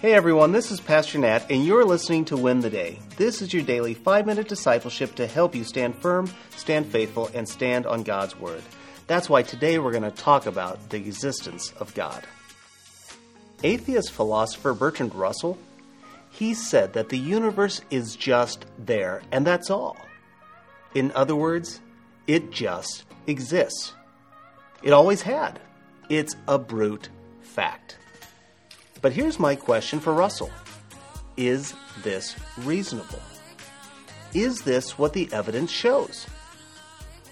Hey everyone, this is Pastor Nat, and you're listening to Win the Day. This is your daily five minute discipleship to help you stand firm, stand faithful, and stand on God's Word. That's why today we're going to talk about the existence of God. Atheist philosopher Bertrand Russell, he said that the universe is just there, and that's all. In other words, it just exists. It always had. It's a brute fact. But here's my question for Russell Is this reasonable? Is this what the evidence shows?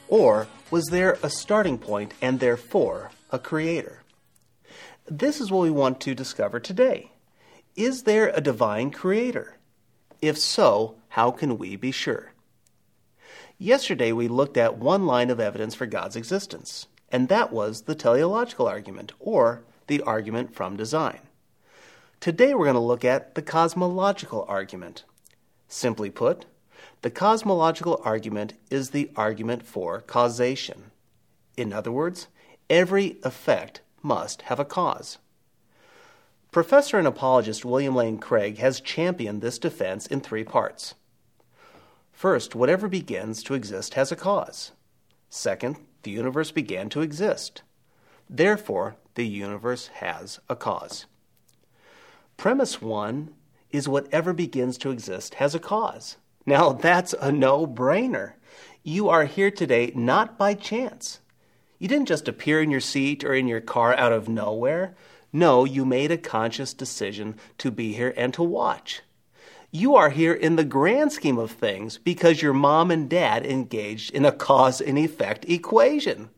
Or was there a starting point and therefore a creator? This is what we want to discover today. Is there a divine creator? If so, how can we be sure? Yesterday we looked at one line of evidence for God's existence, and that was the teleological argument, or the argument from design. Today we're going to look at the cosmological argument. Simply put, the cosmological argument is the argument for causation. In other words, every effect must have a cause. Professor and apologist William Lane Craig has championed this defense in three parts. First, whatever begins to exist has a cause. Second, the universe began to exist. Therefore, the universe has a cause. Premise one is whatever begins to exist has a cause. Now, that's a no brainer. You are here today not by chance. You didn't just appear in your seat or in your car out of nowhere. No, you made a conscious decision to be here and to watch. You are here in the grand scheme of things because your mom and dad engaged in a cause and effect equation.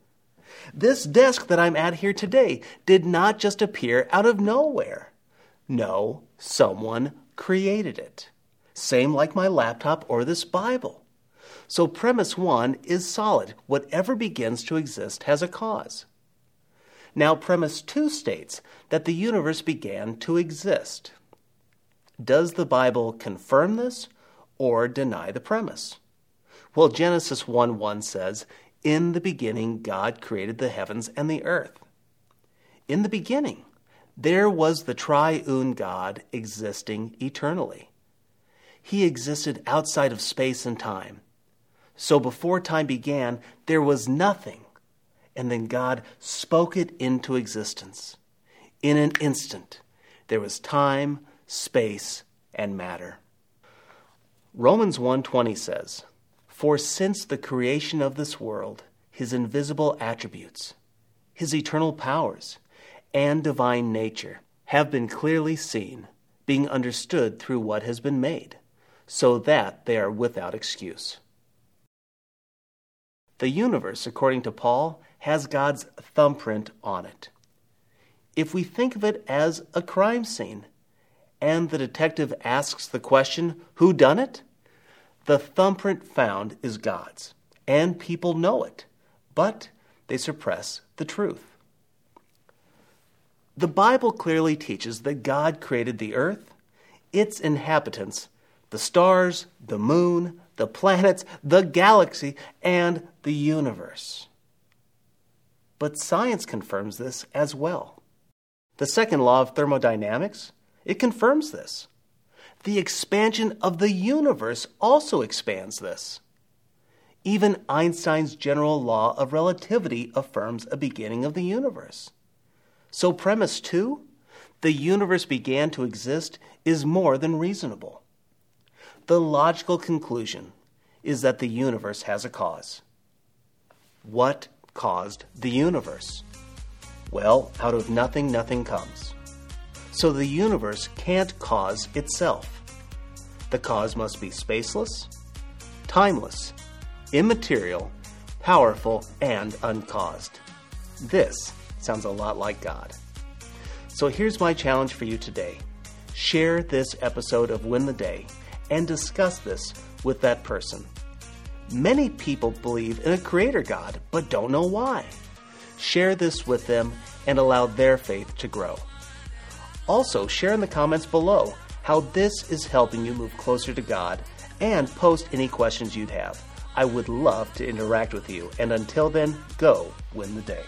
This desk that I'm at here today did not just appear out of nowhere. No, someone created it. Same like my laptop or this Bible. So, premise one is solid. Whatever begins to exist has a cause. Now, premise two states that the universe began to exist. Does the Bible confirm this or deny the premise? Well, Genesis 1 1 says, In the beginning, God created the heavens and the earth. In the beginning. There was the triune God existing eternally. He existed outside of space and time. So before time began, there was nothing. And then God spoke it into existence. In an instant, there was time, space, and matter. Romans 1:20 says, "For since the creation of this world, his invisible attributes, his eternal powers, and divine nature have been clearly seen, being understood through what has been made, so that they are without excuse. The universe, according to Paul, has God's thumbprint on it. If we think of it as a crime scene, and the detective asks the question, Who done it? The thumbprint found is God's, and people know it, but they suppress the truth. The Bible clearly teaches that God created the earth, its inhabitants, the stars, the moon, the planets, the galaxy, and the universe. But science confirms this as well. The second law of thermodynamics, it confirms this. The expansion of the universe also expands this. Even Einstein's general law of relativity affirms a beginning of the universe. So, premise two the universe began to exist is more than reasonable. The logical conclusion is that the universe has a cause. What caused the universe? Well, out of nothing, nothing comes. So the universe can't cause itself. The cause must be spaceless, timeless, immaterial, powerful, and uncaused. This Sounds a lot like God. So here's my challenge for you today share this episode of Win the Day and discuss this with that person. Many people believe in a creator God, but don't know why. Share this with them and allow their faith to grow. Also, share in the comments below how this is helping you move closer to God and post any questions you'd have. I would love to interact with you. And until then, go win the day.